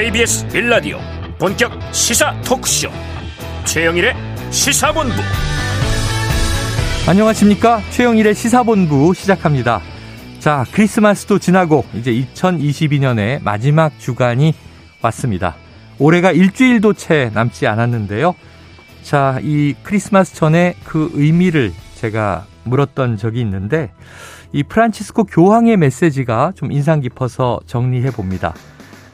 KBS 빌라디오 본격 시사 토크쇼. 최영일의 시사본부. 안녕하십니까? 최영일의 시사본부 시작합니다. 자 크리스마스도 지나고 이제 2022년의 마지막 주간이 왔습니다. 올해가 일주일도 채 남지 않았는데요. 자 이 크리스마스 전에 그 의미를 제가 물었던 적이 있는데 이 프란치스코 교황의 메시지가 좀 인상 깊어서 정리해 봅니다.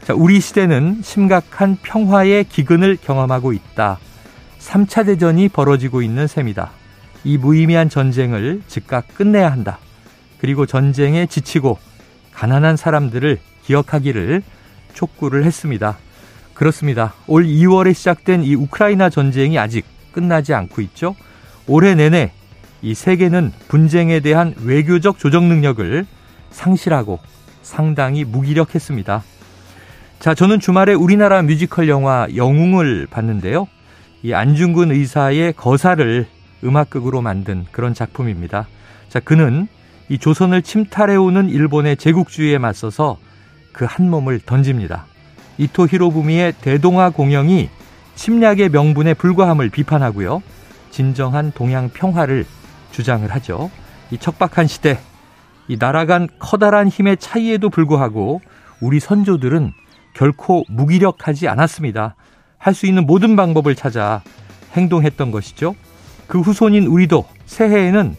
자, 우리 시대는 심각한 평화의 기근을 경험하고 있다. 3차 대전이 벌어지고 있는 셈이다. 이 무의미한 전쟁을 즉각 끝내야 한다. 그리고 전쟁에 지치고 가난한 사람들을 기억하기를 촉구를 했습니다. 그렇습니다. 올 2월에 시작된 이 우크라이나 전쟁이 아직 끝나지 않고 있죠. 올해 내내 이 세계는 분쟁에 대한 외교적 조정 능력을 상실하고 상당히 무기력했습니다. 자, 저는 주말에 우리나라 뮤지컬 영화 영웅을 봤는데요. 이 안중근 의사의 거사를 음악극으로 만든 그런 작품입니다. 자, 그는 이 조선을 침탈해오는 일본의 제국주의에 맞서서 그 한 몸을 던집니다. 이토 히로부미의 대동아 공영이 침략의 명분에 불과함을 비판하고요. 진정한 동양 평화를 주장을 하죠. 이 척박한 시대, 이 날아간 커다란 힘의 차이에도 불구하고 우리 선조들은 결코 무기력하지 않았습니다. 할 수 있는 모든 방법을 찾아 행동했던 것이죠. 그 후손인 우리도 새해에는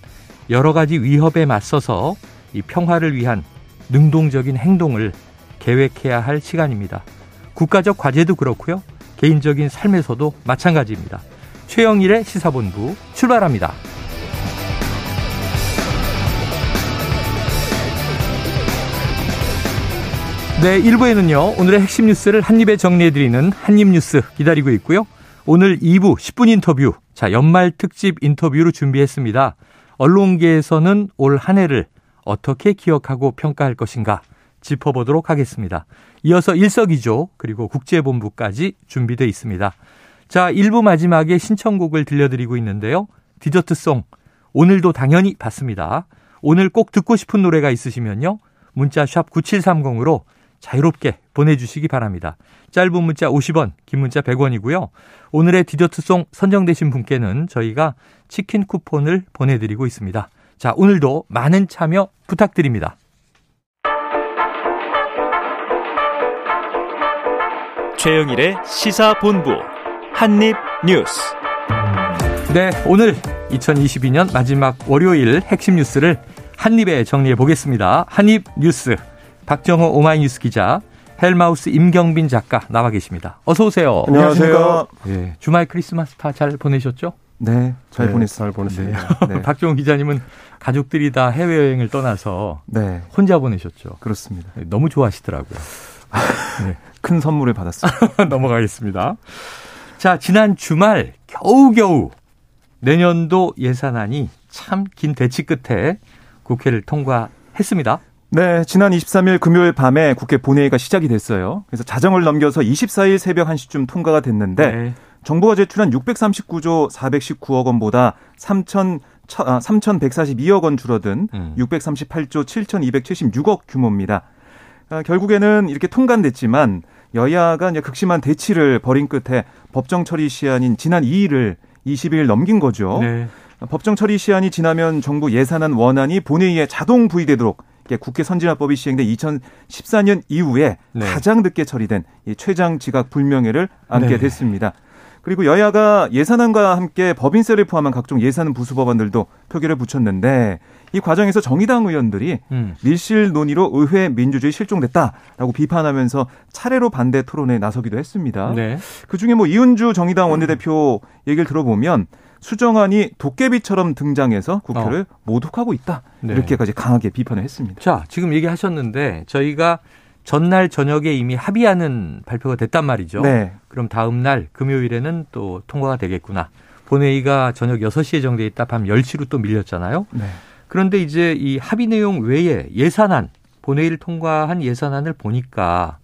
여러 가지 위협에 맞서서 이 평화를 위한 능동적인 행동을 계획해야 할 시간입니다. 국가적 과제도 그렇고요. 개인적인 삶에서도 마찬가지입니다. 최영일의 시사본부 출발합니다. 네, 1부에는요, 오늘의 핵심 뉴스를 한입에 정리해드리는 한입뉴스 기다리고 있고요. 오늘 2부 10분 인터뷰, 자, 연말 특집 인터뷰로 준비했습니다. 언론계에서는 올 한 해를 어떻게 기억하고 평가할 것인가 짚어보도록 하겠습니다. 이어서 일석이조, 그리고 국제본부까지 준비되어 있습니다. 자, 1부 마지막에 신청곡을 들려드리고 있는데요. 디저트송, 오늘도 당연히 받습니다. 오늘 꼭 듣고 싶은 노래가 있으시면요. 문자 샵 9730으로 자유롭게 보내주시기 바랍니다. 짧은 문자 50원, 긴 문자 100원이고요. 오늘의 디저트송 선정되신 분께는 저희가 치킨 쿠폰을 보내드리고 있습니다. 자, 오늘도 많은 참여 부탁드립니다. 최영일의 시사본부 한입뉴스. 네, 오늘 2022년 마지막 월요일 핵심 뉴스를 한입에 정리해 보겠습니다. 한입 뉴스. 박정호 오마이뉴스 기자, 헬마우스 임경빈 작가 나와 계십니다. 어서 오세요. 안녕하세요. 예, 주말 크리스마스 다 잘 보내셨죠? 네, 잘 네, 보냈어요. 잘 보냈습니다. 네. 박정호 기자님은 가족들이 다 해외 여행을 떠나서 네, 혼자 보내셨죠? 그렇습니다. 네, 너무 좋아하시더라고요. 네. 큰 선물을 받았어요. 넘어가겠습니다. 자, 지난 주말 겨우겨우 내년도 예산안이 참 긴 대치 끝에 국회를 통과했습니다. 네, 지난 23일 금요일 밤에 국회 본회의가 시작이 됐어요. 그래서 자정을 넘겨서 24일 새벽 1시쯤 통과가 됐는데 네. 정부가 제출한 639조 419억 원보다 3천 3,142억 원 줄어든 음. 638조 7,276억 규모입니다. 아, 결국에는 이렇게 통과됐지만 여야가 이제 극심한 대치를 벌인 끝에 법정 처리 시한인 지난 2일을 20일 넘긴 거죠. 네. 법정 처리 시한이 지나면 정부 예산안 원안이 본회의에 자동 부의되도록 국회 선진화법이 시행된 2014년 이후에 네. 가장 늦게 처리된 이 최장 지각 불명예를 안게 네. 됐습니다. 그리고 여야가 예산안과 함께 법인세를 포함한 각종 예산 부수 법안들도 표결에 붙였는데 이 과정에서 정의당 의원들이 음. 밀실 논의로 의회 민주주의 실종됐다라고 비판하면서 차례로 반대 토론에 나서기도 했습니다. 네. 그 중에 뭐 이은주 정의당 원내대표 얘기를 들어보면 수정안이 도깨비처럼 등장해서 국회를 모독하고 있다. 어. 네. 이렇게까지 강하게 비판을 했습니다. 자, 지금 얘기하셨는데 저희가 전날 저녁에 이미 합의하는 발표가 됐단 말이죠. 네. 그럼 다음 날 금요일에는 또 통과가 되겠구나. 본회의가 저녁 6시에 예정돼 있다 밤 10시로 또 밀렸잖아요. 네. 그런데 이제 이 합의 내용 외에 예산안, 본회의를 통과한 예산안을 보니까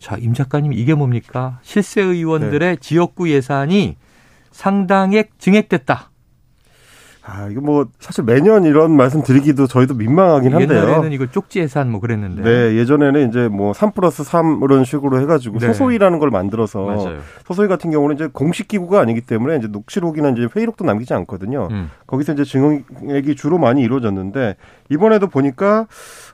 자, 임 작가님 이게 뭡니까? 실세 의원들의 지역구 예산이 상당액 증액됐다. 아, 이거 뭐 사실 매년 이런 말씀 드리기도 저희도 민망하긴 한데요. 옛날에는 이거 쪽지 예산 뭐 그랬는데. 네, 예전에는 이제 뭐 3 플러스 3 이런 식으로 해가지고 네. 소소이라는 걸 만들어서 맞아요. 소소이 같은 경우는 이제 공식 기구가 아니기 때문에 이제 녹취록이나 이제 회의록도 남기지 않거든요. 음. 거기서 이제 증언액이 주로 많이 이루어졌는데 이번에도 보니까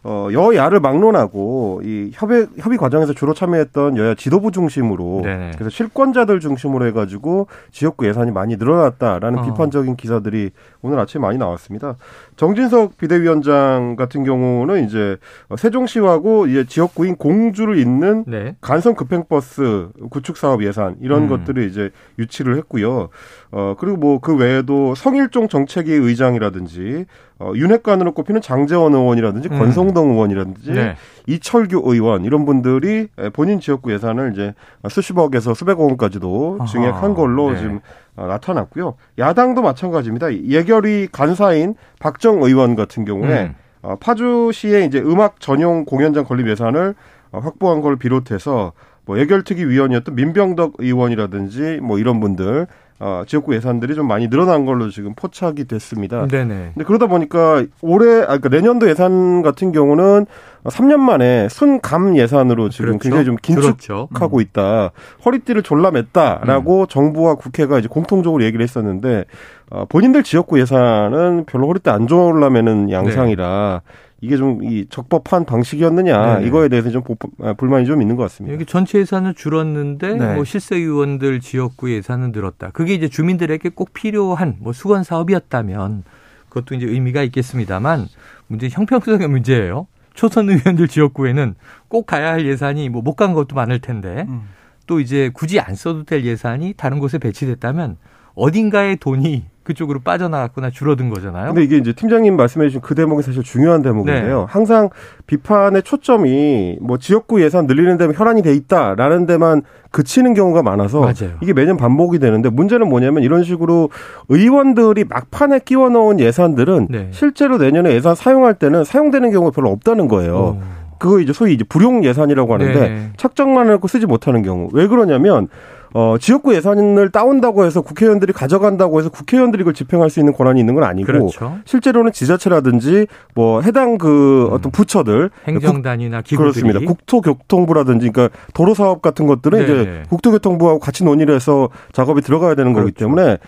어, 여야를 막론하고 이 협의 협의 과정에서 주로 참여했던 여야 지도부 중심으로 네네. 그래서 실권자들 중심으로 해가지고 지역구 예산이 많이 늘어났다라는 어. 비판적인 기사들이 오늘 아침에 많이 나왔습니다. 정진석 비대위원장 같은 경우는 이제 세종시하고 이제 지역구인 공주를 잇는 네. 간선 급행버스 구축 사업 예산 이런 음. 것들을 이제 유치를 했고요. 어 그리고 뭐 그 외에도 성일종 정책위 의장이라든지 어 윤핵관으로 꼽히는 장재원 의원이라든지 음. 권성동 의원이라든지 네. 이철규 의원 이런 분들이 본인 지역구 예산을 이제 수십억에서 수백억 원까지도 증액한 걸로 네. 지금 어, 나타났고요. 야당도 마찬가지입니다. 예결위 간사인 박정 의원 같은 경우에 음. 어, 파주시의 이제 음악 전용 공연장 건립 예산을 어, 확보한 걸 비롯해서 뭐 예결특위 위원이었던 민병덕 의원이라든지 뭐 이런 분들 어, 지역구 예산들이 좀 많이 늘어난 걸로 지금 포착이 됐습니다. 네네. 근데 그러다 보니까 올해, 아, 그러니까 내년도 예산 같은 경우는 3년 만에 순감 예산으로 지금 그렇죠. 굉장히 좀 긴축하고 그렇죠. 음. 있다. 허리띠를 졸라맸다라고 음. 정부와 국회가 이제 공통적으로 얘기를 했었는데, 어, 본인들 지역구 예산은 별로 허리띠 안 졸라매는 양상이라 네. 이게 좀 이 적법한 방식이었느냐 네 이거에 대해서 좀 아, 불만이 좀 있는 것 같습니다. 여기 전체 예산은 줄었는데 네. 뭐 실세 의원들 지역구 예산은 늘었다. 그게 이제 주민들에게 꼭 필요한 뭐 수건 사업이었다면 그것도 이제 의미가 있겠습니다만 문제 형평성의 문제예요. 초선 의원들 지역구에는 꼭 가야 할 예산이 뭐 못 간 것도 많을 텐데 음. 또 이제 굳이 안 써도 될 예산이 다른 곳에 배치됐다면 어딘가에 돈이 그쪽으로 빠져나갔거나 줄어든 거잖아요. 근데 이게 이제 팀장님 말씀해 주신 그 대목이 사실 중요한 대목인데요. 네. 항상 비판의 초점이 뭐 지역구 예산 늘리는 데면 혈안이 돼 있다라는 데만 그치는 경우가 많아서 맞아요. 이게 매년 반복이 되는데 문제는 뭐냐면 이런 식으로 의원들이 막판에 끼워 넣은 예산들은 네. 실제로 내년에 예산 사용할 때는 사용되는 경우가 별로 없다는 거예요. 오. 그거 이제 소위 이제 불용 예산이라고 하는데 네. 책정만 해놓고 쓰지 못하는 경우 왜 그러냐면 어, 지역구 예산을 따온다고 해서 국회의원들이 가져간다고 해서 국회의원들이 이걸 집행할 수 있는 권한이 있는 건 아니고 그렇죠. 실제로는 지자체라든지 뭐 해당 그 음. 어떤 부처들 행정단위나 기구들이 그렇습니다. 국토교통부라든지 그러니까 도로 사업 같은 것들은 네 이제 국토교통부하고 같이 논의를 해서 작업이 들어가야 되는 그렇죠. 거기 때문에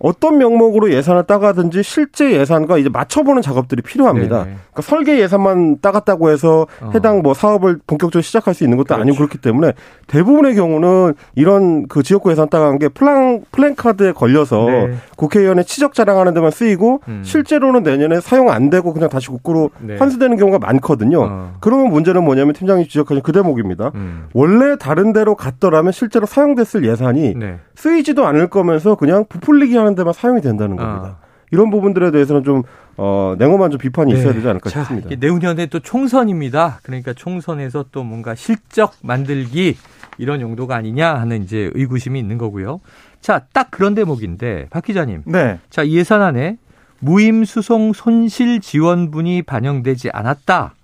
어떤 명목으로 예산을 따가든지 실제 예산과 이제 맞춰보는 작업들이 필요합니다. 네 그러니까 설계 예산만 따갔다고 해서 어. 해당 뭐 사업을 본격적으로 시작할 수 있는 것도 그렇죠. 아니고 그렇기 때문에 대부분의 경우는 이런 그 지역구 예산 따간 게 플랜 플랜카드에 걸려서 네. 국회의원의 치적 자랑하는 데만 쓰이고 음. 실제로는 내년에 사용 안 되고 그냥 다시 국고로 네. 환수되는 경우가 많거든요. 어. 그러면 문제는 뭐냐면 팀장님 지적하신 그 대목입니다. 음. 원래 다른 데로 갔더라면 실제로 사용됐을 예산이 네. 쓰이지도 않을 거면서 그냥 부풀리기 하는 데만 사용이 된다는 겁니다. 아. 이런 부분들에 대해서는 좀 어, 냉엄한 좀 비판이 네. 있어야 되지 않을까 자, 싶습니다. 내후년에 또 총선입니다. 그러니까 총선에서 또 뭔가 실적 만들기 이런 용도가 아니냐 하는 이제 의구심이 있는 거고요. 자, 딱 그런 대목인데 박 기자님. 네. 자, 이 예산안에 무임 수송 손실 지원분이 반영되지 않았다.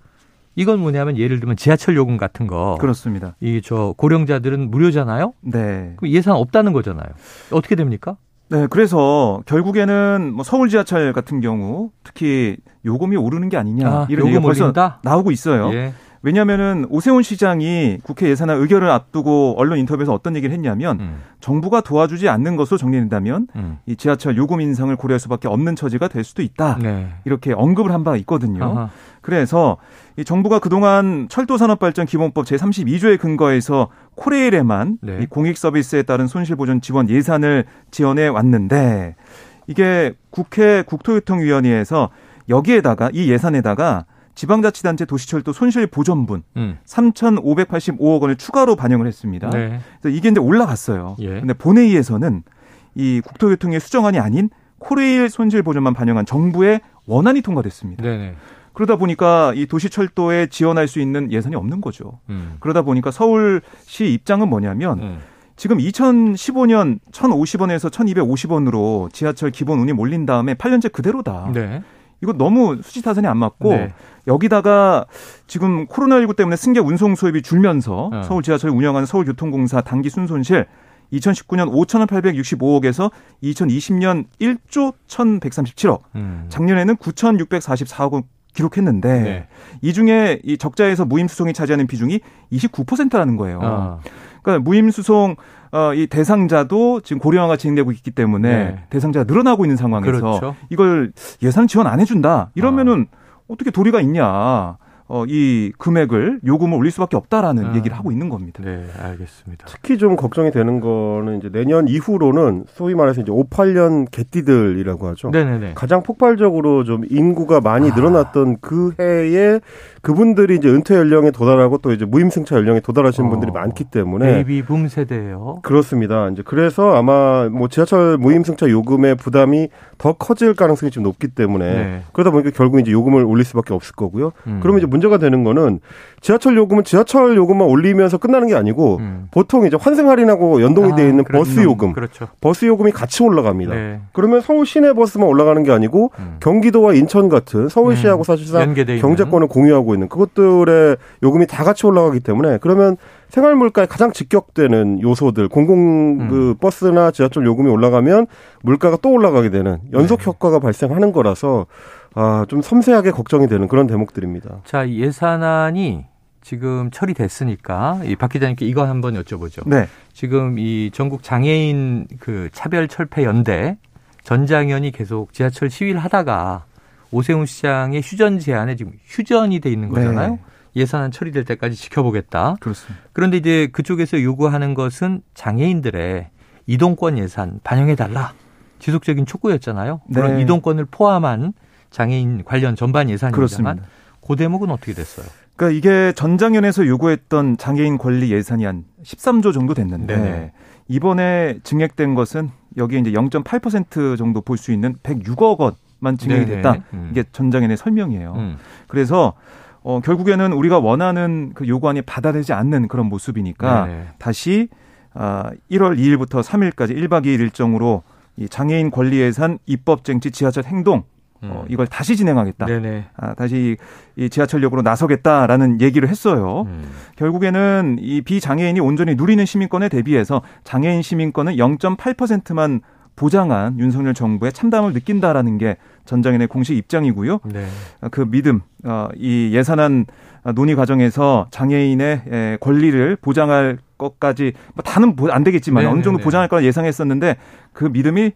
이건 뭐냐면 예를 들면 지하철 요금 같은 거. 그렇습니다. 이 저 고령자들은 무료잖아요. 네. 그럼 예산 없다는 거잖아요. 어떻게 됩니까? 네, 그래서 결국에는 뭐 서울 지하철 같은 경우 특히 요금이 오르는 게 아니냐 아, 이런 얘기가 벌써 올린다? 나오고 있어요. 예. 왜냐하면은 오세훈 시장이 국회 예산안 의결을 앞두고 언론 인터뷰에서 어떤 얘기를 했냐면 음. 정부가 도와주지 않는 것으로 정리된다면 음. 이 지하철 요금 인상을 고려할 수밖에 없는 처지가 될 수도 있다. 네. 이렇게 언급을 한 바가 있거든요. 아하. 그래서 이 정부가 그동안 철도산업발전 기본법 제32조에 근거해서 코레일에만 네. 이 공익 서비스에 따른 손실 보전 지원 예산을 지원해 왔는데 이게 국회 국토교통위원회에서 여기에다가 이 예산에다가 지방자치단체 도시철도 손실보전분 음. 3,585억 원을 추가로 반영을 했습니다. 네. 그래서 이게 이제 올라갔어요. 예. 근데 본회의에서는 이 국토교통의 수정안이 아닌 코레일 손실보전만 반영한 정부의 원안이 통과됐습니다. 네네. 그러다 보니까 이 도시철도에 지원할 수 있는 예산이 없는 거죠. 음. 그러다 보니까 서울시 입장은 뭐냐면 음. 지금 2015년 1,050원에서 1,250원으로 지하철 기본 운임 올린 다음에 8년째 그대로다. 네. 이거 너무 수지타산이 안 맞고 네. 여기다가 지금 코로나19 때문에 승객 운송 수입이 줄면서 어. 서울 지하철 운영하는 서울교통공사 단기 순손실 2019년 5,865억에서 2020년 1조 1,137억, 음. 작년에는 9,644억 기록했는데 네. 이 중에 이 적자에서 무임 수송이 차지하는 비중이 29%라는 거예요. 아. 그러니까 무임 수송 어, 이 대상자도 지금 고령화가 진행되고 있기 때문에 네. 대상자가 늘어나고 있는 상황에서 그렇죠. 이걸 예산 지원 안 해준다 이러면은 아. 어떻게 도리가 있냐. 어, 이 금액을 요금을 올릴 수밖에 없다라는 아, 얘기를 하고 있는 겁니다. 네, 알겠습니다. 특히 좀 걱정이 되는 거는 이제 내년 이후로는 소위 말해서 이제 5, 8년 개띠들이라고 하죠. 네네네. 가장 폭발적으로 좀 인구가 많이 아. 늘어났던 그 해에 그분들이 이제 은퇴 연령에 도달하고 또 이제 무임승차 연령에 도달하시는 어. 분들이 많기 때문에 베이비 붐 세대예요. 그렇습니다. 이제 그래서 아마 뭐 지하철 무임승차 요금의 부담이 더 커질 가능성이 좀 높기 때문에 네. 그러다 보니까 결국 이제 요금을 올릴 수밖에 없을 거고요. 음. 그러면 이제 문제가 되는 거는 지하철 요금은 지하철 요금만 올리면서 끝나는 게 아니고 음. 보통 이제 환승 할인하고 연동이 아, 되어 있는 버스 요금, 그렇죠. 버스 요금이 같이 올라갑니다. 네. 그러면 서울 시내 버스만 올라가는 게 아니고 음. 경기도와 인천 같은 서울시하고 음. 사실상 경제권을 공유하고 있는 그것들의 요금이 다 같이 올라가기 때문에 그러면 생활 물가에 가장 직격되는 요소들 공공 음. 그 버스나 지하철 요금이 올라가면 물가가 또 올라가게 되는 연속 네. 효과가 발생하는 거라서 아, 좀 섬세하게 걱정이 되는 그런 대목들입니다. 자, 예산안이 지금 처리됐으니까 이 박 기자님께 이거 한번 여쭤보죠. 네. 지금 이 전국 장애인 그 차별 철폐 연대 전장현이 계속 지하철 시위를 하다가 오세훈 시장의 휴전 제안에 지금 휴전이 돼 있는 거잖아요. 네. 예산안 처리될 때까지 지켜보겠다. 그렇습니다. 그런데 이제 그쪽에서 요구하는 것은 장애인들의 이동권 예산 반영해 달라. 지속적인 촉구였잖아요. 물론 네. 이동권을 포함한 장애인 관련 전반 예산이지만 그렇습니다. 그 대목은 어떻게 됐어요? 그러니까 이게 전장현에서 요구했던 장애인 권리 예산이 한 13조 정도 됐는데 네 이번에 증액된 것은 여기에 이제 0.8% 정도 볼 수 있는 106억 원만 증액이 됐다. 음. 이게 전장현의 설명이에요. 음. 그래서 어, 결국에는 우리가 원하는 그 요구안이 받아들이지 않는 그런 모습이니까 네네. 다시 아, 1월 2일부터 3일까지 1박 2일 일정으로 이 장애인 권리 예산 입법 쟁취 지하철 행동 어, 음. 이걸 다시 진행하겠다. 네네. 아, 다시 이 지하철역으로 나서겠다라는 얘기를 했어요. 음. 결국에는 이 비장애인이 온전히 누리는 시민권에 대비해서 장애인 시민권은 0.8%만 보장한 윤석열 정부의 참담을 느낀다라는 게 전장인의 공식 입장이고요. 네. 그 믿음, 어, 이 예산안 논의 과정에서 장애인의 권리를 보장할 것까지 뭐 다는 안 되겠지만 네네네. 어느 정도 보장할 거라 예상했었는데 그 믿음이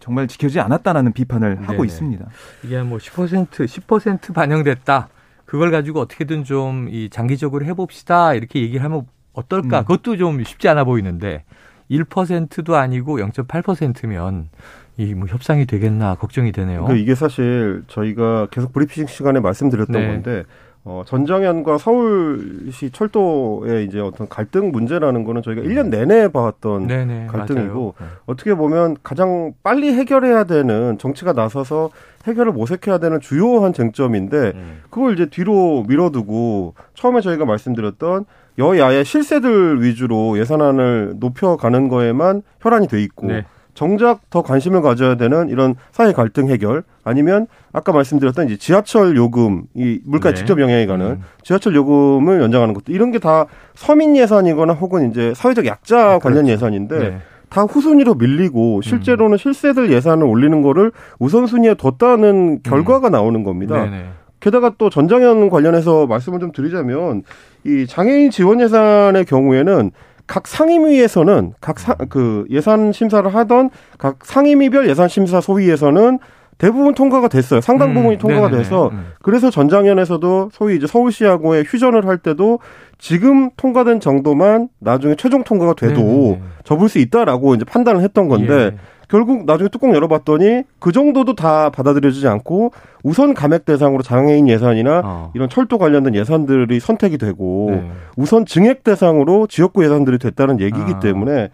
정말 지켜지지 않았다라는 비판을 네네. 하고 있습니다. 이게 뭐 10% 10% 반영됐다. 그걸 가지고 어떻게든 좀 이 장기적으로 해봅시다 이렇게 얘기를 하면 어떨까? 음. 그것도 좀 쉽지 않아 보이는데 1%도 아니고 0.8%면 이 뭐 협상이 되겠나 걱정이 되네요. 그러니까 이게 사실 저희가 계속 브리핑 시간에 말씀드렸던 네. 건데 어, 전장현과 서울시 철도의 이제 어떤 갈등 문제라는 거는 저희가 1년 내내 봐왔던 네네, 갈등이고 맞아요. 어떻게 보면 가장 빨리 해결해야 되는 정치가 나서서 해결을 모색해야 되는 주요한 쟁점인데 음. 그걸 이제 뒤로 밀어두고 처음에 저희가 말씀드렸던 여야의 실세들 위주로 예산안을 높여가는 거에만 혈안이 돼 있고 네. 정작 더 관심을 가져야 되는 이런 사회 갈등 해결 아니면 아까 말씀드렸던 이제 지하철 요금 이 물가에 네. 직접 영향이 가는 음. 지하철 요금을 연장하는 것도 이런 게 다 서민 예산이거나 혹은 이제 사회적 약자 아, 관련 그렇죠. 예산인데 네. 다 후순위로 밀리고 실제로는 음. 실세들 예산을 올리는 거를 우선순위에 뒀다는 결과가 음. 나오는 겁니다. 네네. 게다가 또 전장현 관련해서 말씀을 좀 드리자면 이 장애인 지원 예산의 경우에는 각 상임위에서는 각 그 예산 심사를 하던 각 상임위별 예산 심사 소위에서는 대부분 통과가 됐어요. 상당 음, 부분이 음, 통과가 네네네. 돼서 음. 그래서 전장현에서도 소위 이제 서울시하고의 휴전을 할 때도 지금 통과된 정도만 나중에 최종 통과가 돼도 네네네. 접을 수 있다라고 이제 판단을 했던 건데 예. 결국 나중에 뚜껑 열어봤더니 그 정도도 다 받아들여지지 않고 우선 감액 대상으로 장애인 예산이나 어. 이런 철도 관련된 예산들이 선택이 되고 네. 우선 증액 대상으로 지역구 예산들이 됐다는 얘기이기 아. 때문에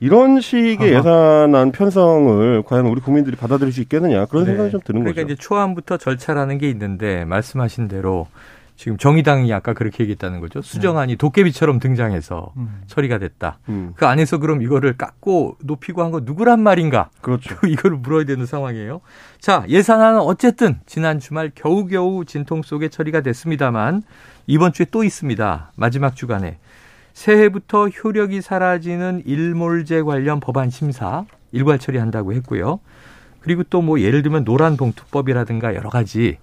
이런 식의 아하. 예산안 편성을 과연 우리 국민들이 받아들일 수 있겠느냐 그런 네. 생각이 좀 드는 그러니까 거죠. 그러니까 이제 초안부터 절차라는 게 있는데 말씀하신 대로 지금 정의당이 아까 그렇게 얘기했다는 거죠. 수정안이 네. 도깨비처럼 등장해서 음. 처리가 됐다. 음. 그 안에서 그럼 이거를 깎고 높이고 한 거 누구란 말인가? 그렇죠. 이거를 물어야 되는 상황이에요. 자, 예산안은 어쨌든 지난 주말 겨우겨우 진통 속에 처리가 됐습니다만 이번 주에 또 있습니다. 마지막 주간에 새해부터 효력이 사라지는 일몰제 관련 법안 심사 일괄 처리한다고 했고요. 그리고 또 뭐 예를 들면 노란봉투법이라든가 여러 가지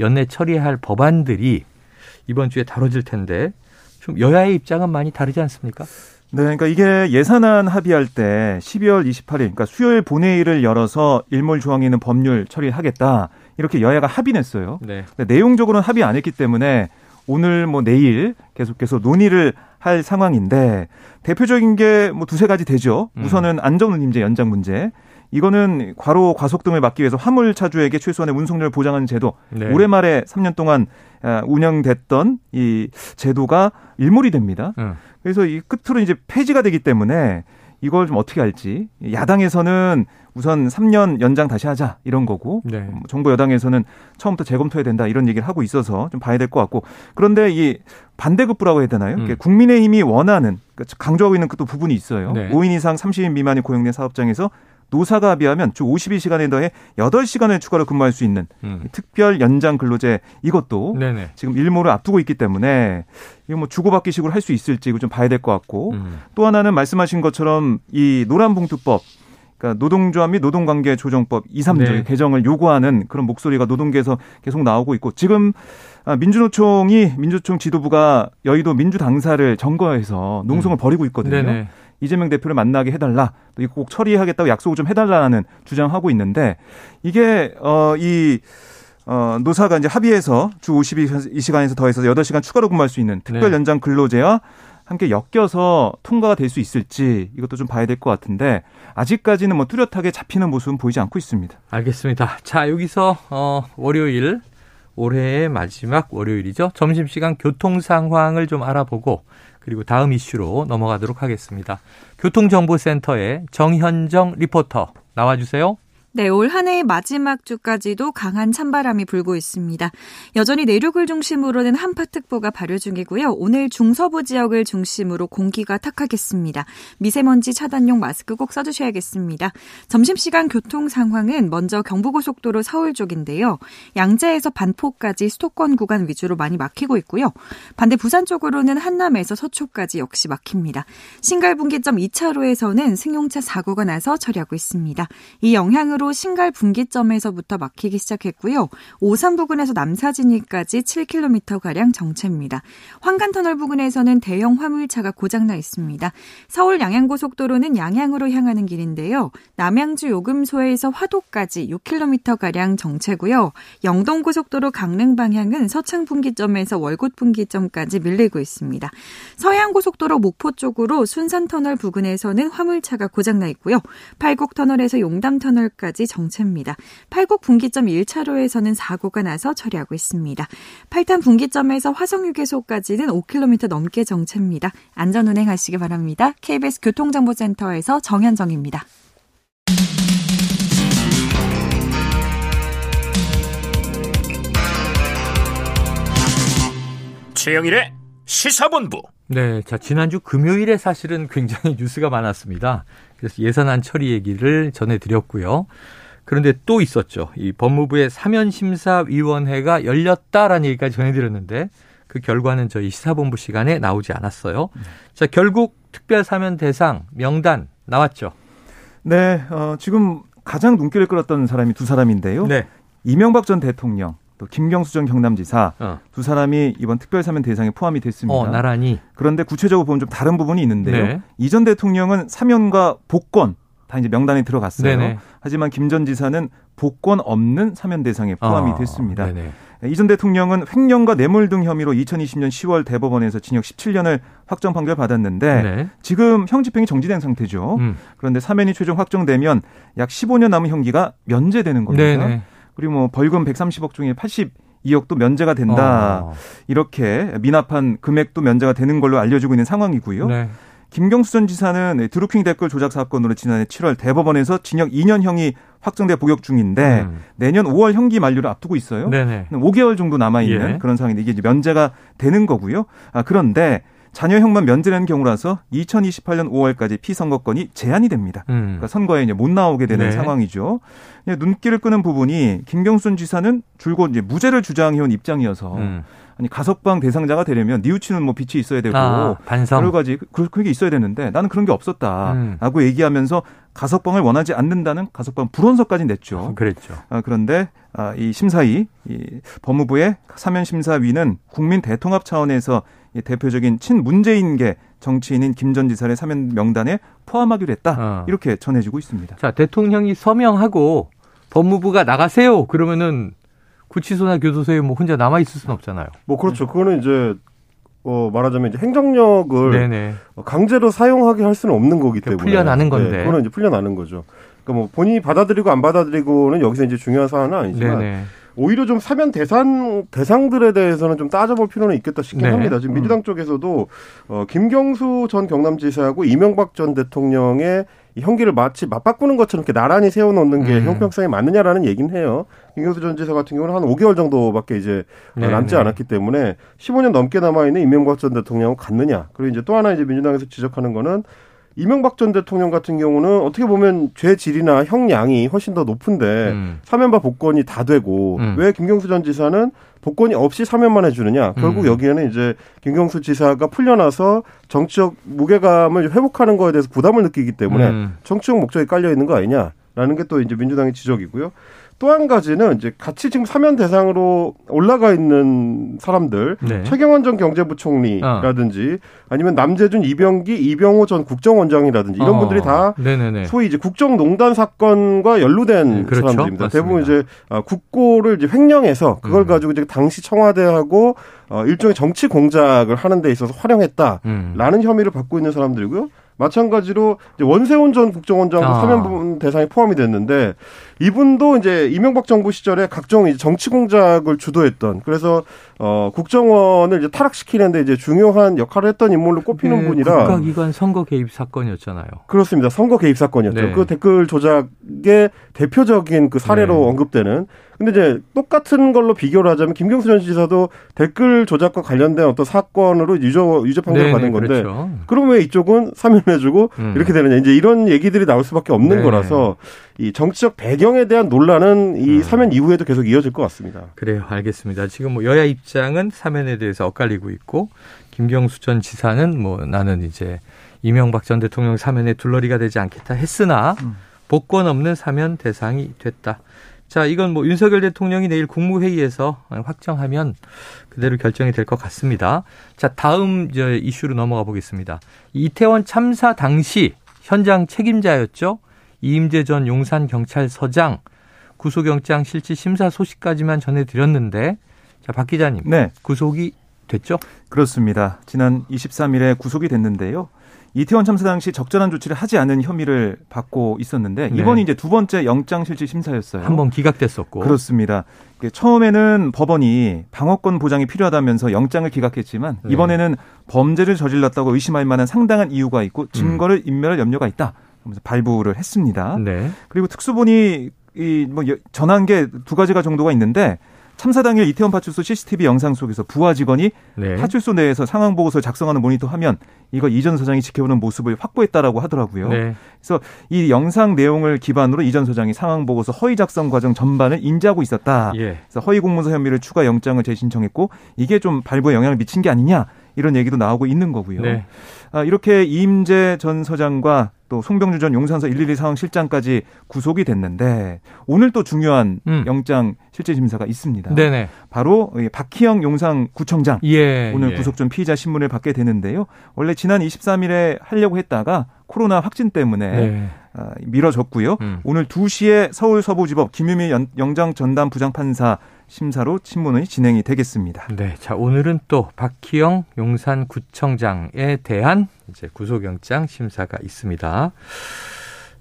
연내 처리할 법안들이 이번 주에 다뤄질 텐데 좀 여야의 입장은 많이 다르지 않습니까? 네, 그러니까 이게 예산안 합의할 때 12월 28일, 그러니까 수요일 본회의를 열어서 일몰 조항에 있는 법률 처리하겠다 이렇게 여야가 합의했어요. 네. 내용적으로는 합의 안 했기 때문에 오늘 뭐 내일 계속해서 논의를 할 상황인데 대표적인 게 뭐 두세 가지 되죠. 음. 우선은 안전운임제 연장 문제. 이거는 과로 과속 등을 막기 위해서 화물 차주에게 최소한의 운송료를 보장하는 제도 네. 올해 말에 3년 동안 아, 운영됐던 이 제도가 일몰이 됩니다. 음. 그래서 이 끝으로 이제 폐지가 되기 때문에 이걸 좀 어떻게 할지 야당에서는 우선 3년 연장 다시 하자 이런 거고 네. 뭐 정부 여당에서는 처음부터 재검토해야 된다 이런 얘기를 하고 있어서 좀 봐야 될 것 같고 그런데 이 반대급부라고 해야 되나요? 음. 국민의힘이 원하는 그러니까 강조하고 있는 그 부분이 있어요. 네. 5인 이상 30인 미만이 고용된 사업장에서 노사가 합의하면 주 52시간에 더해 8시간을 추가로 근무할 수 있는 음. 특별 연장 근로제 이것도 네네. 지금 일모를 앞두고 있기 때문에 이거 뭐 주고받기식으로 할 수 있을지 이거 좀 봐야 될 것 같고 음. 또 하나는 말씀하신 것처럼 이 노란봉투법 그러니까 노동조합 및 노동관계 조정법 2, 3조 네. 개정을 요구하는 그런 목소리가 노동계에서 계속 나오고 있고 지금 아, 민주노총이 민주총 지도부가 여의도 민주당사를 점거해서 농성을 음. 벌이고 있거든요. 네네. 이재명 대표를 만나게 해달라. 또 이거 꼭 처리하겠다고 약속을 좀 해달라는 주장하고 있는데 이게 어이 어, 노사가 이제 합의해서 주 52시간에서 더해서 8시간 추가로 근무할 수 있는 특별 네. 연장 근로제와 함께 엮여서 통과가 될 수 있을지 이것도 좀 봐야 될 것 같은데 아직까지는 뭐 뚜렷하게 잡히는 모습은 보이지 않고 있습니다. 알겠습니다. 자, 여기서 어, 월요일 올해의 마지막 월요일이죠. 점심시간 교통 상황을 좀 알아보고 그리고 다음 이슈로 넘어가도록 하겠습니다. 교통정보센터의 정현정 리포터 나와주세요. 네, 올 한 해의 마지막 주까지도 강한 찬바람이 불고 있습니다. 여전히 내륙을 중심으로는 한파특보가 발효 중이고요. 오늘 중서부 지역을 중심으로 공기가 탁하겠습니다. 미세먼지 차단용 마스크 꼭 써주셔야겠습니다. 점심시간 교통 상황은 먼저 경부고속도로 서울 쪽인데요. 양재에서 반포까지 수도권 구간 위주로 많이 막히고 있고요. 반대 부산 쪽으로는 한남에서 서초까지 역시 막힙니다. 신갈분기점 2차로에서는 승용차 사고가 나서 처리하고 있습니다. 이 영향으로 신갈 분기점에서부터 막히기 시작했고요. 오산 부근에서 남사진이까지 7km가량 정체입니다. 환간터널 부근에서는 대형 화물차가 고장나 있습니다. 서울 양양고속도로는 양양으로 향하는 길인데요. 남양주 요금소에서 화도까지 6km가량 정체고요. 영동고속도로 강릉 방향은 서창 분기점에서 월곶 분기점까지 밀리고 있습니다. 서해안고속도로 목포 쪽으로 순산터널 부근에서는 화물차가 고장나 있고요. 팔곡터널에서 용담터널까지 까지 정체입니다. 팔곡 분기점 1차로에서는 사고가 나서 처리하고 있습니다. 팔탄 분기점에서 화성휴게소까지는 5km 넘게 정체입니다. 안전 운행하시기 바랍니다. KBS 교통정보센터에서 정현정입니다. 최영일의 시사본부. 네, 자 지난주 금요일에 사실은 굉장히 뉴스가 많았습니다. 그래서 예산안 처리 얘기를 전해드렸고요. 그런데 또 있었죠. 이 법무부의 사면심사위원회가 열렸다라는 얘기까지 전해드렸는데 그 결과는 저희 시사본부 시간에 나오지 않았어요. 자, 결국 특별 사면 대상 명단 나왔죠. 네, 어, 지금 가장 눈길을 끌었던 사람이 두 사람인데요. 네. 이명박 전 대통령 또 김경수 전 경남지사 어. 두 사람이 이번 특별사면 대상에 포함이 됐습니다. 어, 나란히. 그런데 구체적으로 보면 좀 다른 부분이 있는데요. 네. 이전 대통령은 사면과 복권 다 이제 명단에 들어갔어요. 네네. 하지만 김 전 지사는 복권 없는 사면 대상에 포함이 어, 됐습니다. 어, 이전 대통령은 횡령과 뇌물 등 혐의로 2020년 10월 대법원에서 징역 17년을 확정 판결 받았는데 네. 지금 형 집행이 정지된 상태죠. 음. 그런데 사면이 최종 확정되면 약 15년 남은 형기가 면제되는 겁니다. 네네. 그리고 뭐 벌금 130억 중에 82억도 면제가 된다. 어. 이렇게 미납한 금액도 면제가 되는 걸로 알려지고 있는 상황이고요. 네. 김경수 전 지사는 드루킹 댓글 조작 사건으로 지난해 7월 대법원에서 징역 2년형이 확정돼 복역 중인데 음. 내년 5월 형기 만료를 앞두고 있어요. 네네. 5개월 정도 남아 있는 예. 그런 상황인데 이게 면제가 되는 거고요. 아 그런데 자녀형만 면제되는 경우라서 2028년 5월까지 피선거권이 제한이 됩니다. 음. 그러니까 선거에 이제 못 나오게 되는 네. 상황이죠. 눈길을 끄는 부분이 김경순 지사는 줄곧 이제 무죄를 주장해온 입장이어서 음. 아니 가석방 대상자가 되려면 뉘우치는 뭐 빛이 있어야 되고 아, 반성. 여러 가지 그, 그게 있어야 되는데 나는 그런 게 없었다라고 음. 얘기하면서 가석방을 원하지 않는다는 가석방 불원서까지 냈죠. 어, 그랬죠. 아, 그런데 아, 이 심사위, 이 법무부의 사면 심사위는 국민 대통합 차원에서 이 대표적인 친문재인계 정치인인 김 전 지사의 사면 명단에 포함하기로 했다. 어. 이렇게 전해지고 있습니다. 자, 대통령이 서명하고 법무부가 나가세요. 그러면은 구치소나 교도소에 뭐 혼자 남아 있을 수는 없잖아요. 뭐 그렇죠. 그거는 이제 어 말하자면 이제 행정력을 네네. 강제로 사용하게 할 수는 없는 거기 때문에 풀려나는 건데 네, 그거는 이제 풀려나는 거죠. 그러니까 뭐 본인이 받아들이고 안 받아들이고는 여기서 이제 중요한 사안은 아니지만 네네. 오히려 좀 사면 대상 대상들에 대해서는 좀 따져볼 필요는 있겠다 싶긴 네. 합니다. 지금 민주당 음. 쪽에서도 어 김경수 전 경남지사하고 이명박 전 대통령의 이 형기를 마치 맞바꾸는 것처럼 이렇게 나란히 세워놓는 게 음. 형평성에 맞느냐라는 얘기는 해요. 김경수 전 지사 같은 경우는 한 5개월 정도밖에 이제 네, 남지 네. 않았기 때문에 15년 넘게 남아있는 이명박 전 대통령은 갔느냐. 그리고 이제 또 하나 이제 민주당에서 지적하는 거는 이명박 전 대통령 같은 경우는 어떻게 보면 죄 질이나 형량이 훨씬 더 높은데 음. 사면과 복권이 다 되고 음. 왜 김경수 전 지사는 복권이 없이 사면만 해주느냐 결국 음. 여기에는 이제 김경수 지사가 풀려나서 정치적 무게감을 회복하는 거에 대해서 부담을 느끼기 때문에 음. 정치적 목적이 깔려 있는 거 아니냐라는 게 또 이제 민주당의 지적이고요. 또 한 가지는 이제 같이 지금 사면 대상으로 올라가 있는 사람들 네. 최경환 전 경제부총리라든지 어. 아니면 남재준 이병기 이병호 전 국정원장이라든지 이런 어. 분들이 다 네네네. 소위 이제 국정농단 사건과 연루된 네, 그렇죠. 사람들입니다. 맞습니다. 대부분 이제 아, 국고를 이제 횡령해서 그걸 음. 가지고 이제 당시 청와대하고 어, 일종의 정치 공작을 하는 데 있어서 활용했다라는 음. 혐의를 받고 있는 사람들이고요. 마찬가지로 원세훈 전 국정원장도 아. 사면 대상에 포함이 됐는데 이분도 이제 이명박 정부 시절에 각종 정치 공작을 주도했던 그래서 어 국정원을 이제 타락시키는데 이제 중요한 역할을 했던 인물로 꼽히는 분이라 국가기관 선거 개입 사건이었잖아요. 그렇습니다. 선거 개입 사건이었죠. 네. 그 댓글 조작의 대표적인 그 사례로 네. 언급되는 근데 이제 똑같은 걸로 비교를 하자면 김경수 전 지사도 댓글 조작과 관련된 어떤 사건으로 유죄 유죄 판결을 받은 건데 그렇죠. 그럼 왜 이쪽은 사면해주고 음. 이렇게 되느냐 이제 이런 얘기들이 나올 수밖에 없는 네. 거라서 이 정치적 배경에 대한 논란은 이 음. 사면 이후에도 계속 이어질 것 같습니다. 그래요, 알겠습니다. 지금 뭐 여야 입장은 사면에 대해서 엇갈리고 있고 김경수 전 지사는 뭐 나는 이제 이명박 전 대통령 사면에 둘러리가 되지 않겠다 했으나 음. 복권 없는 사면 대상이 됐다. 자, 이건 뭐 윤석열 대통령이 내일 국무회의에서 확정하면 그대로 결정이 될 것 같습니다. 자, 다음 저 이슈로 넘어가 보겠습니다. 이태원 참사 당시 현장 책임자였죠. 이임재 전 용산 경찰서장 구속영장 실질 심사 소식까지만 전해드렸는데, 자, 박 기자님. 네. 구속이 됐죠? 그렇습니다. 지난 23일에 구속이 됐는데요. 이태원 참사 당시 적절한 조치를 하지 않은 혐의를 받고 있었는데 네. 이번이 이제 두 번째 영장 실질 심사였어요. 한 번 기각됐었고. 그렇습니다. 처음에는 법원이 방어권 보장이 필요하다면서 영장을 기각했지만 네. 이번에는 범죄를 저질렀다고 의심할 만한 상당한 이유가 있고 증거를 음. 인멸할 염려가 있다. 발부를 했습니다. 네. 그리고 특수본이 이뭐 전한 게 두 가지가 정도가 있는데 참사 당일 이태원 파출소 CCTV 영상 속에서 부하 직원이 네. 파출소 내에서 상황 보고서 작성하는 모니터 화면 이거 이전 서장이 지켜보는 모습을 확보했다라고 하더라고요. 네. 그래서 이 영상 내용을 기반으로 이전 서장이 상황 보고서 허위 작성 과정 전반을 인지하고 있었다. 예. 그래서 허위 공문서 혐의를 추가 영장을 재신청했고 이게 좀 발부에 영향을 미친 게 아니냐 이런 얘기도 나오고 있는 거고요. 네. 아, 이렇게 이임재 전 서장과 또 송병주 전 용산서 112 상황실장까지 구속이 됐는데 오늘 또 중요한 음. 영장 실제 심사가 있습니다. 네네. 바로 박희영 용산구청장 예, 오늘 예. 구속 전 피의자 신문을 받게 되는데요. 원래 지난 23일에 하려고 했다가 코로나 확진 때문에 네. 아, 미뤄졌고요. 음. 오늘 2시에 서울 서부지법 김유미 영장 전담 부장판사 심사로 신문이 진행이 되겠습니다. 네. 자, 오늘은 또 박희영 용산구청장에 대한 이제 구속영장 심사가 있습니다.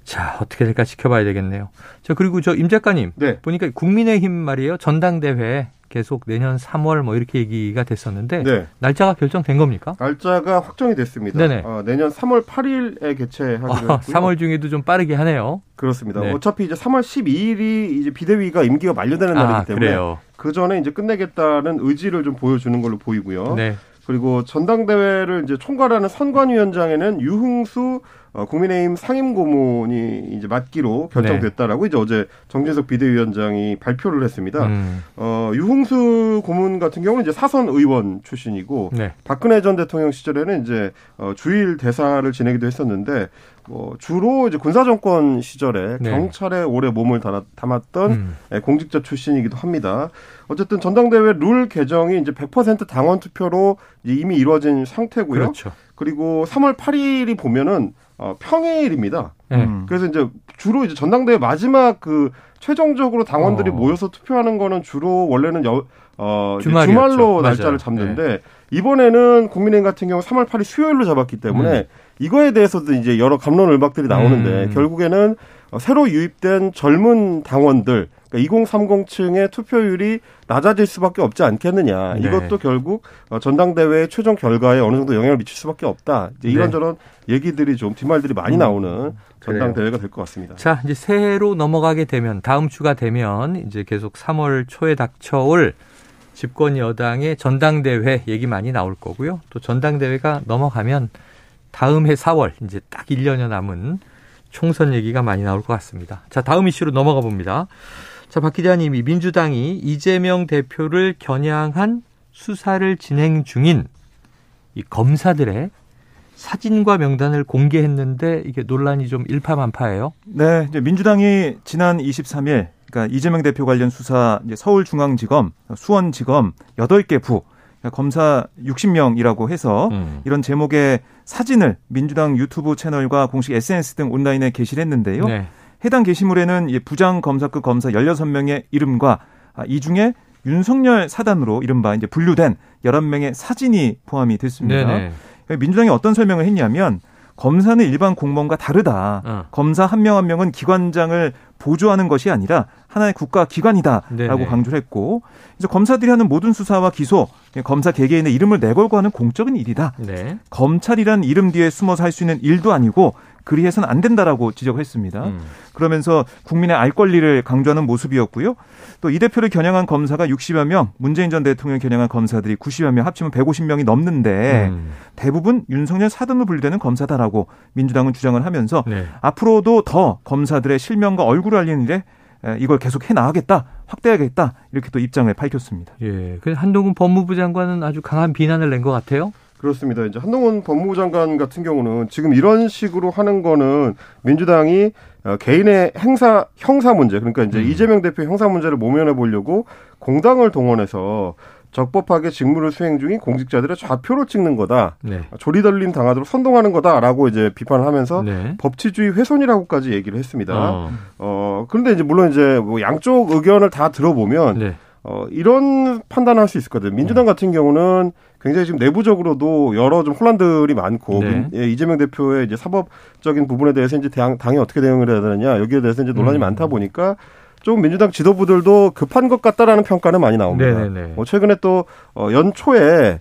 자, 어떻게 될까 지켜봐야 되겠네요. 자, 그리고 저 임 작가님. 네. 보니까 국민의힘 말이에요. 전당대회 계속 내년 3월 뭐 이렇게 얘기가 됐었는데 네. 날짜가 결정된 겁니까? 날짜가 확정이 됐습니다. 네네. 어, 내년 3월 8일에 개최하기로 아, 했고요. 3월 중에도 좀 빠르게 하네요. 그렇습니다. 네. 어차피 이제 3월 12일이 이제 비대위가 임기가 만료되는 아, 날이기 때문에 그래요. 그 전에 이제 끝내겠다는 의지를 좀 보여주는 걸로 보이고요. 네. 그리고 전당대회를 이제 총괄하는 선관위원장에는 유흥수 어, 국민의힘 상임 고문이 이제 맡기로 결정됐다라고 네. 이제 어제 정진석 비대위원장이 발표를 했습니다. 음. 어, 유흥수 고문 같은 경우는 이제 사선 의원 출신이고 네. 박근혜 전 대통령 시절에는 이제 어, 주일 대사를 지내기도 했었는데 뭐 주로 이제 군사 정권 시절에 네. 경찰에 오래 몸을 담았던 음. 예, 공직자 출신이기도 합니다. 어쨌든 전당대회 룰 개정이 이제 100% 당원 투표로 이미 이루어진 상태고요. 그렇죠. 그리고 3월 8일이 보면은 어, 평일입니다. 네. 음. 그래서 이제 주로 이제 전당대회 마지막 그 최종적으로 당원들이 어. 모여서 투표하는 거는 주로 원래는 여, 어, 주말로 날짜를 잡는데 네. 이번에는 국민의힘 같은 경우 3월 8일 수요일로 잡았기 때문에 음. 이거에 대해서도 이제 여러 감론을박들이 나오는데 음. 결국에는 새로 유입된 젊은 당원들 그러니까 2030층의 투표율이 낮아질 수밖에 없지 않겠느냐. 네. 이것도 결국 어, 전당대회 최종 결과에 어느 정도 영향을 미칠 수밖에 없다. 이제 네. 이런저런 네. 얘기들이 좀 뒷말들이 많이 음. 나오는 전당대회가 될 것 같습니다. 자, 이제 새해로 넘어가게 되면 다음 주가 되면 이제 계속 3월 초에 닥쳐올 집권 여당의 전당대회 얘기 많이 나올 거고요. 또 전당대회가 넘어가면 다음 해 4월 이제 딱 1년여 남은 총선 얘기가 많이 나올 것 같습니다. 자, 다음 이슈로 넘어가 봅니다. 자, 박 기자님이 민주당이 이재명 대표를 겨냥한 수사를 진행 중인 이 검사들의 사진과 명단을 공개했는데 이게 논란이 좀 일파만파예요. 네, 이제 민주당이 지난 23일 그러니까 이재명 대표 관련 수사 서울중앙지검, 수원지검 8개 부 그러니까 검사 60명이라고 해서 음. 이런 제목의 사진을 민주당 유튜브 채널과 공식 SNS 등 온라인에 게시를 했는데요. 네. 해당 게시물에는 부장 검사급 검사 16명의 이름과 아, 이 중에 윤석열 사단으로 이른바 이제 분류된 11명의 사진이 포함이 됐습니다. 네네. 민주당이 어떤 설명을 했냐면 검사는 일반 공무원과 다르다. 어. 검사 한 명한 한 명은 기관장을 보조하는 것이 아니라 하나의 국가 기관이다라고. 강조를 했고 그래서 검사들이 하는 모든 수사와 기소 검사 개개인의 이름을 내걸고 하는 공적인 일이다. 네. 검찰이란 이름 뒤에 숨어서 할 수 있는 일도 아니고 그리 해서는 안 된다라고 지적을 했습니다. 음. 그러면서 국민의 알 권리를 강조하는 모습이었고요. 또 이 대표를 겨냥한 검사가 60여 명, 문재인 전 대통령 겨냥한 검사들이 90여 명 합치면 150명이 넘는데 음. 대부분 윤석열 사등으로 분류되는 검사다라고 민주당은 주장을 하면서 네. 앞으로도 더 검사들의 실명과 얼굴을 알리는 일에 이걸 계속 해 나가겠다, 확대하겠다 이렇게 또 입장을 밝혔습니다. 예, 그 한동훈 법무부 장관은 아주 강한 비난을 낸 것 같아요. 그렇습니다. 이제 한동훈 법무부 장관 같은 경우는 지금 이런 식으로 하는 거는 민주당이 어, 개인의 행사 형사 문제 그러니까 이제 음. 이재명 대표 형사 문제를 모면해 보려고 공당을 동원해서 적법하게 직무를 수행 중인 공직자들의 좌표를 찍는 거다. 네. 조리덜림 당하도록 선동하는 거다라고 이제 비판을 하면서 네. 법치주의 훼손이라고까지 얘기를 했습니다. 어. 어. 그런데 이제 물론 이제 뭐 양쪽 의견을 다 들어보면 네. 어 이런 판단을 할 수 있을 거든요. 민주당 네. 같은 경우는 굉장히 지금 내부적으로도 여러 좀 혼란들이 많고 네. 예, 이재명 대표의 이제 사법적인 부분에 대해서 이제 당, 당이 어떻게 대응을 해야 되느냐 여기에 대해서 이제 논란이 음. 많다 보니까 좀 민주당 지도부들도 급한 것 같다라는 평가는 많이 나옵니다. 네네네. 뭐 최근에 또 어, 연초에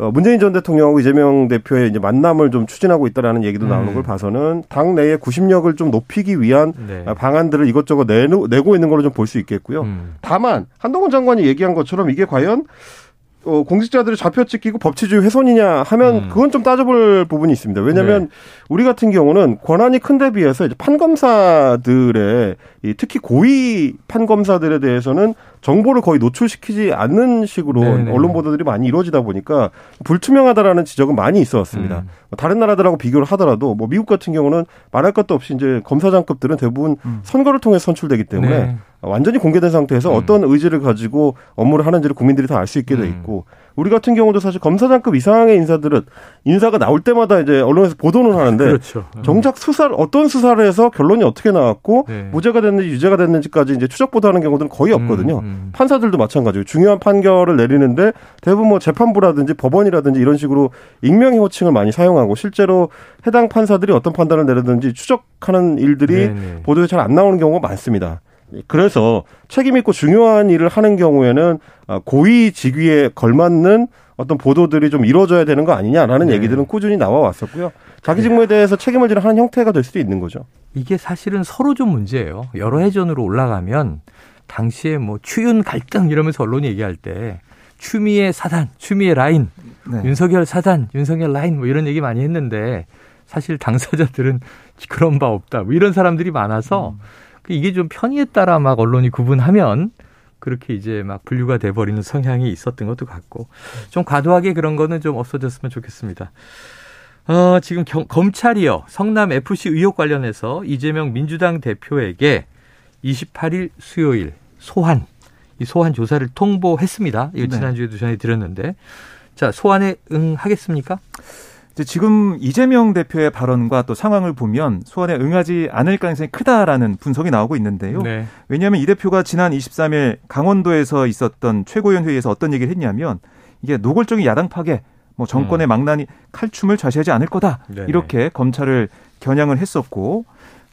어, 문재인 전 대통령하고 이재명 대표의 이제 만남을 좀 추진하고 있다라는 얘기도 음. 나오는 걸 봐서는 당 내의 구심력을 좀 높이기 위한 네. 방안들을 이것저것 내고, 내고 있는 걸로 좀 볼 수 있겠고요. 음. 다만 한동훈 장관이 얘기한 것처럼 이게 과연 어, 공직자들을 좌표 찍히고 법치주의 훼손이냐 하면 음. 그건 좀 따져볼 부분이 있습니다. 왜냐하면 네. 우리 같은 경우는 권한이 큰데 비해서 이제 판검사들의 이 특히 고위 판검사들에 대해서는 정보를 거의 노출시키지 않는 식으로 네네. 네. 언론 보도들이 많이 이루어지다 보니까 불투명하다라는 지적은 많이 있어 왔습니다. 음. 뭐 다른 나라들하고 비교를 하더라도 뭐 미국 같은 경우는 말할 것도 없이 이제 검사장급들은 대부분 음. 선거를 통해 선출되기 때문에 네. 완전히 공개된 상태에서 음. 어떤 의지를 가지고 업무를 하는지를 국민들이 다 알 수 있게 돼 음. 있고 우리 같은 경우도 사실 검사장급 이상의 인사들은 인사가 나올 때마다 이제 언론에서 보도는 하는데 그렇죠. 음. 정작 수사를 어떤 수사를 해서 결론이 어떻게 나왔고 네. 무죄가 됐는지 유죄가 됐는지까지 이제 추적 보도하는 경우들은 거의 없거든요. 음, 음. 판사들도 마찬가지고 중요한 판결을 내리는데 대부분 뭐 재판부라든지 법원이라든지 이런 식으로 익명의 호칭을 많이 사용하고 실제로 해당 판사들이 어떤 판단을 내렸는지 추적하는 일들이 네네. 네. 보도에 잘 안 나오는 경우가 많습니다. 그래서 책임 있고 중요한 일을 하는 경우에는 아, 고위 직위에 걸맞는 어떤 보도들이 좀 이루어져야 되는 거 아니냐라는 네. 얘기들은 꾸준히 나와 왔었고요. 자기 직무에 대해서 책임을 지는 하는 형태가 될 수도 있는 거죠. 이게 사실은 서로 좀 문제예요. 여러 해전으로 올라가면 당시에 뭐 추윤 갈등 이러면서 언론이 얘기할 때 추미애 사단, 추미애 라인, 네. 윤석열 사단, 윤석열 라인 뭐 이런 얘기 많이 했는데 사실 당사자들은 그런 바 없다. 뭐 이런 사람들이 많아서 음. 그 이게 좀 편의에 따라 막 언론이 구분하면 그렇게 이제 막 분류가 돼버리는 성향이 있었던 것도 같고 좀 과도하게 그런 거는 좀 없어졌으면 좋겠습니다. 어, 지금 경, 검찰이요. 성남 FC 의혹 관련해서 이재명 민주당 대표에게 28일 수요일 소환, 이 소환 조사를 통보했습니다. 이거 네. 지난주에도 전해드렸는데. 자, 소환에 응하겠습니까? 지금 이재명 대표의 발언과 또 상황을 보면 소환에 응하지 않을 가능성이 크다라는 분석이 나오고 있는데요. 네. 왜냐하면 이 대표가 지난 23일 강원도에서 있었던 최고위원 회의에서 어떤 얘기를 했냐면 이게 노골적인 야당 파괴, 뭐 정권의 음. 망나니 칼춤을 좌시하지 않을 거다 네네. 이렇게 검찰을 겨냥을 했었고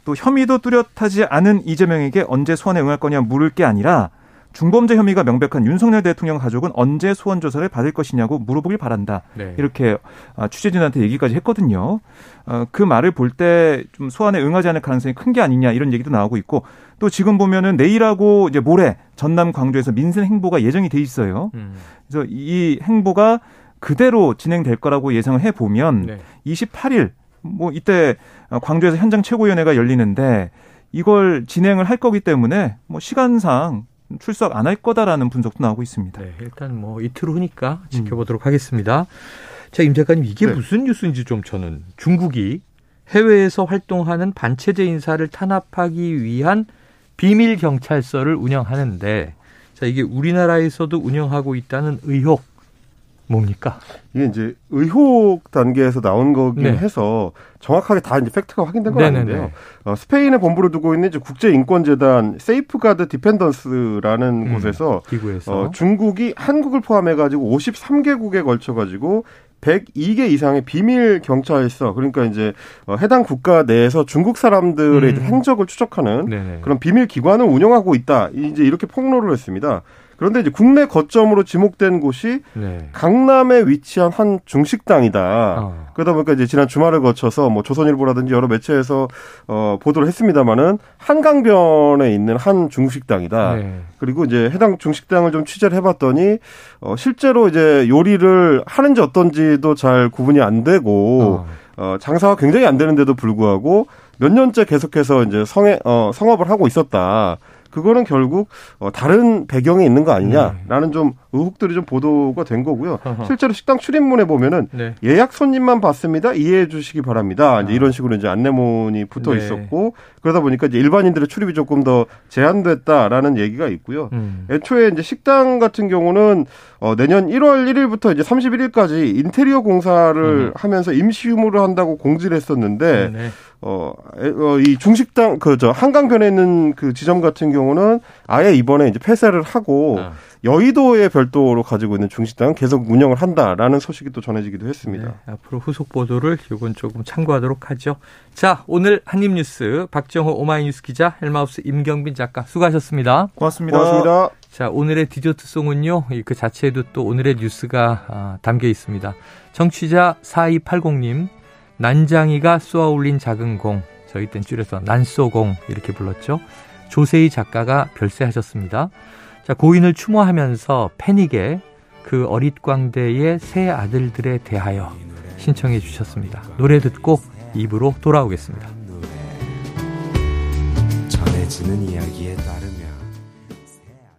또 혐의도 뚜렷하지 않은 이재명에게 언제 소환에 응할 거냐 물을 게 아니라 중범죄 혐의가 명백한 윤석열 대통령 가족은 언제 소환 조사를 받을 것이냐고 물어보길 바란다. 네. 이렇게 아, 취재진한테 얘기까지 했거든요. 어, 그 말을 볼 때 좀 소환에 응하지 않을 가능성이 큰 게 아니냐 이런 얘기도 나오고 있고 또 지금 보면은 내일하고 이제 모레 전남 광주에서 민생 행보가 예정이 돼 있어요. 음. 그래서 이 행보가 그대로 진행될 거라고 예상을 해 보면 네. 28일 뭐 이때 광주에서 현장 최고위원회가 열리는데 이걸 진행을 할 거기 때문에 뭐 시간상 출석 안 할 거다라는 분석도 나오고 있습니다. 네, 일단 뭐 이틀 후니까 지켜보도록 음. 하겠습니다. 자, 임 작가님 이게 네. 무슨 뉴스인지 좀 저는 중국이 해외에서 활동하는 반체제 인사를 탄압하기 위한 비밀 경찰서를 운영하는데 자, 이게 우리나라에서도 운영하고 있다는 의혹 뭡니까? 이게 이제 의혹 단계에서 나온 거긴 네. 해서 정확하게 다 이제 팩트가 확인된 건 네네네. 아닌데요. 어, 스페인에 본부를 두고 있는 이제 국제 인권재단 세이프가드 디펜더스라는 음, 곳에서 기구에서. 어, 중국이 한국을 포함해 가지고 53개국에 걸쳐 가지고 102개 이상의 비밀 경찰서 그러니까 이제 어, 해당 국가 내에서 중국 사람들의 음. 행적을 추적하는 네네. 그런 비밀 기관을 운영하고 있다. 이제 이렇게 폭로를 했습니다. 그런데 이제 국내 거점으로 지목된 곳이 네. 강남에 위치한 한 중식당이다. 어. 그러다 보니까 이제 지난 주말을 거쳐서 뭐 조선일보라든지 여러 매체에서 어 보도를 했습니다마는 한강변에 있는 한 중식당이다. 네. 그리고 이제 해당 중식당을 좀 취재를 해봤더니 어 실제로 이제 요리를 하는지 어떤지도 잘 구분이 안 되고 어. 어 장사가 굉장히 안 되는데도 불구하고 몇 년째 계속해서 이제 성에 어 성업을 하고 있었다. 그거는 결국 어, 다른 배경이 있는 거 아니냐라는 네. 좀 의혹들이 좀 보도가 된 거고요. 실제로 식당 출입문에 보면은 네. 예약 손님만 받습니다. 이해해 주시기 바랍니다. 이제 아. 이런 식으로 이제 안내문이 붙어 네. 있었고 그러다 보니까 이제 일반인들의 출입이 조금 더 제한됐다라는 얘기가 있고요. 음. 애초에 이제 식당 같은 경우는 어, 내년 1월 1일부터 이제 31일까지 인테리어 공사를 음. 하면서 임시 휴무를 한다고 공지를 했었는데 네. 어, 어, 이 중식당, 그, 저, 한강변에 있는 그 지점 같은 경우 는 아예 이번에 이제 폐쇄를 하고 아. 여의도에 별도로 가지고 있는 중식당은 계속 운영을 한다라는 소식이 또 전해지기도 했습니다. 네, 앞으로 후속 보도를 이건 조금 참고하도록 하죠. 자, 오늘 한입뉴스 박정호 오마이뉴스 기자 헬마우스 임경빈 작가 수고하셨습니다. 고맙습니다. 고맙습니다. 자, 오늘의 디저트송은요. 그 자체에도 또 오늘의 뉴스가 아, 담겨 있습니다. 정취자 4280님 난장이가 쏘아 올린 작은 공, 저희 땐 줄여서 난쏘공 이렇게 불렀죠. 조세희 작가가 별세하셨습니다. 자, 고인을 추모하면서 패닉에 그 어릿광대의 새 아들들에 대하여 신청해 주셨습니다. 노래 듣고 입으로 돌아오겠습니다. 전해지는 이야기에 따른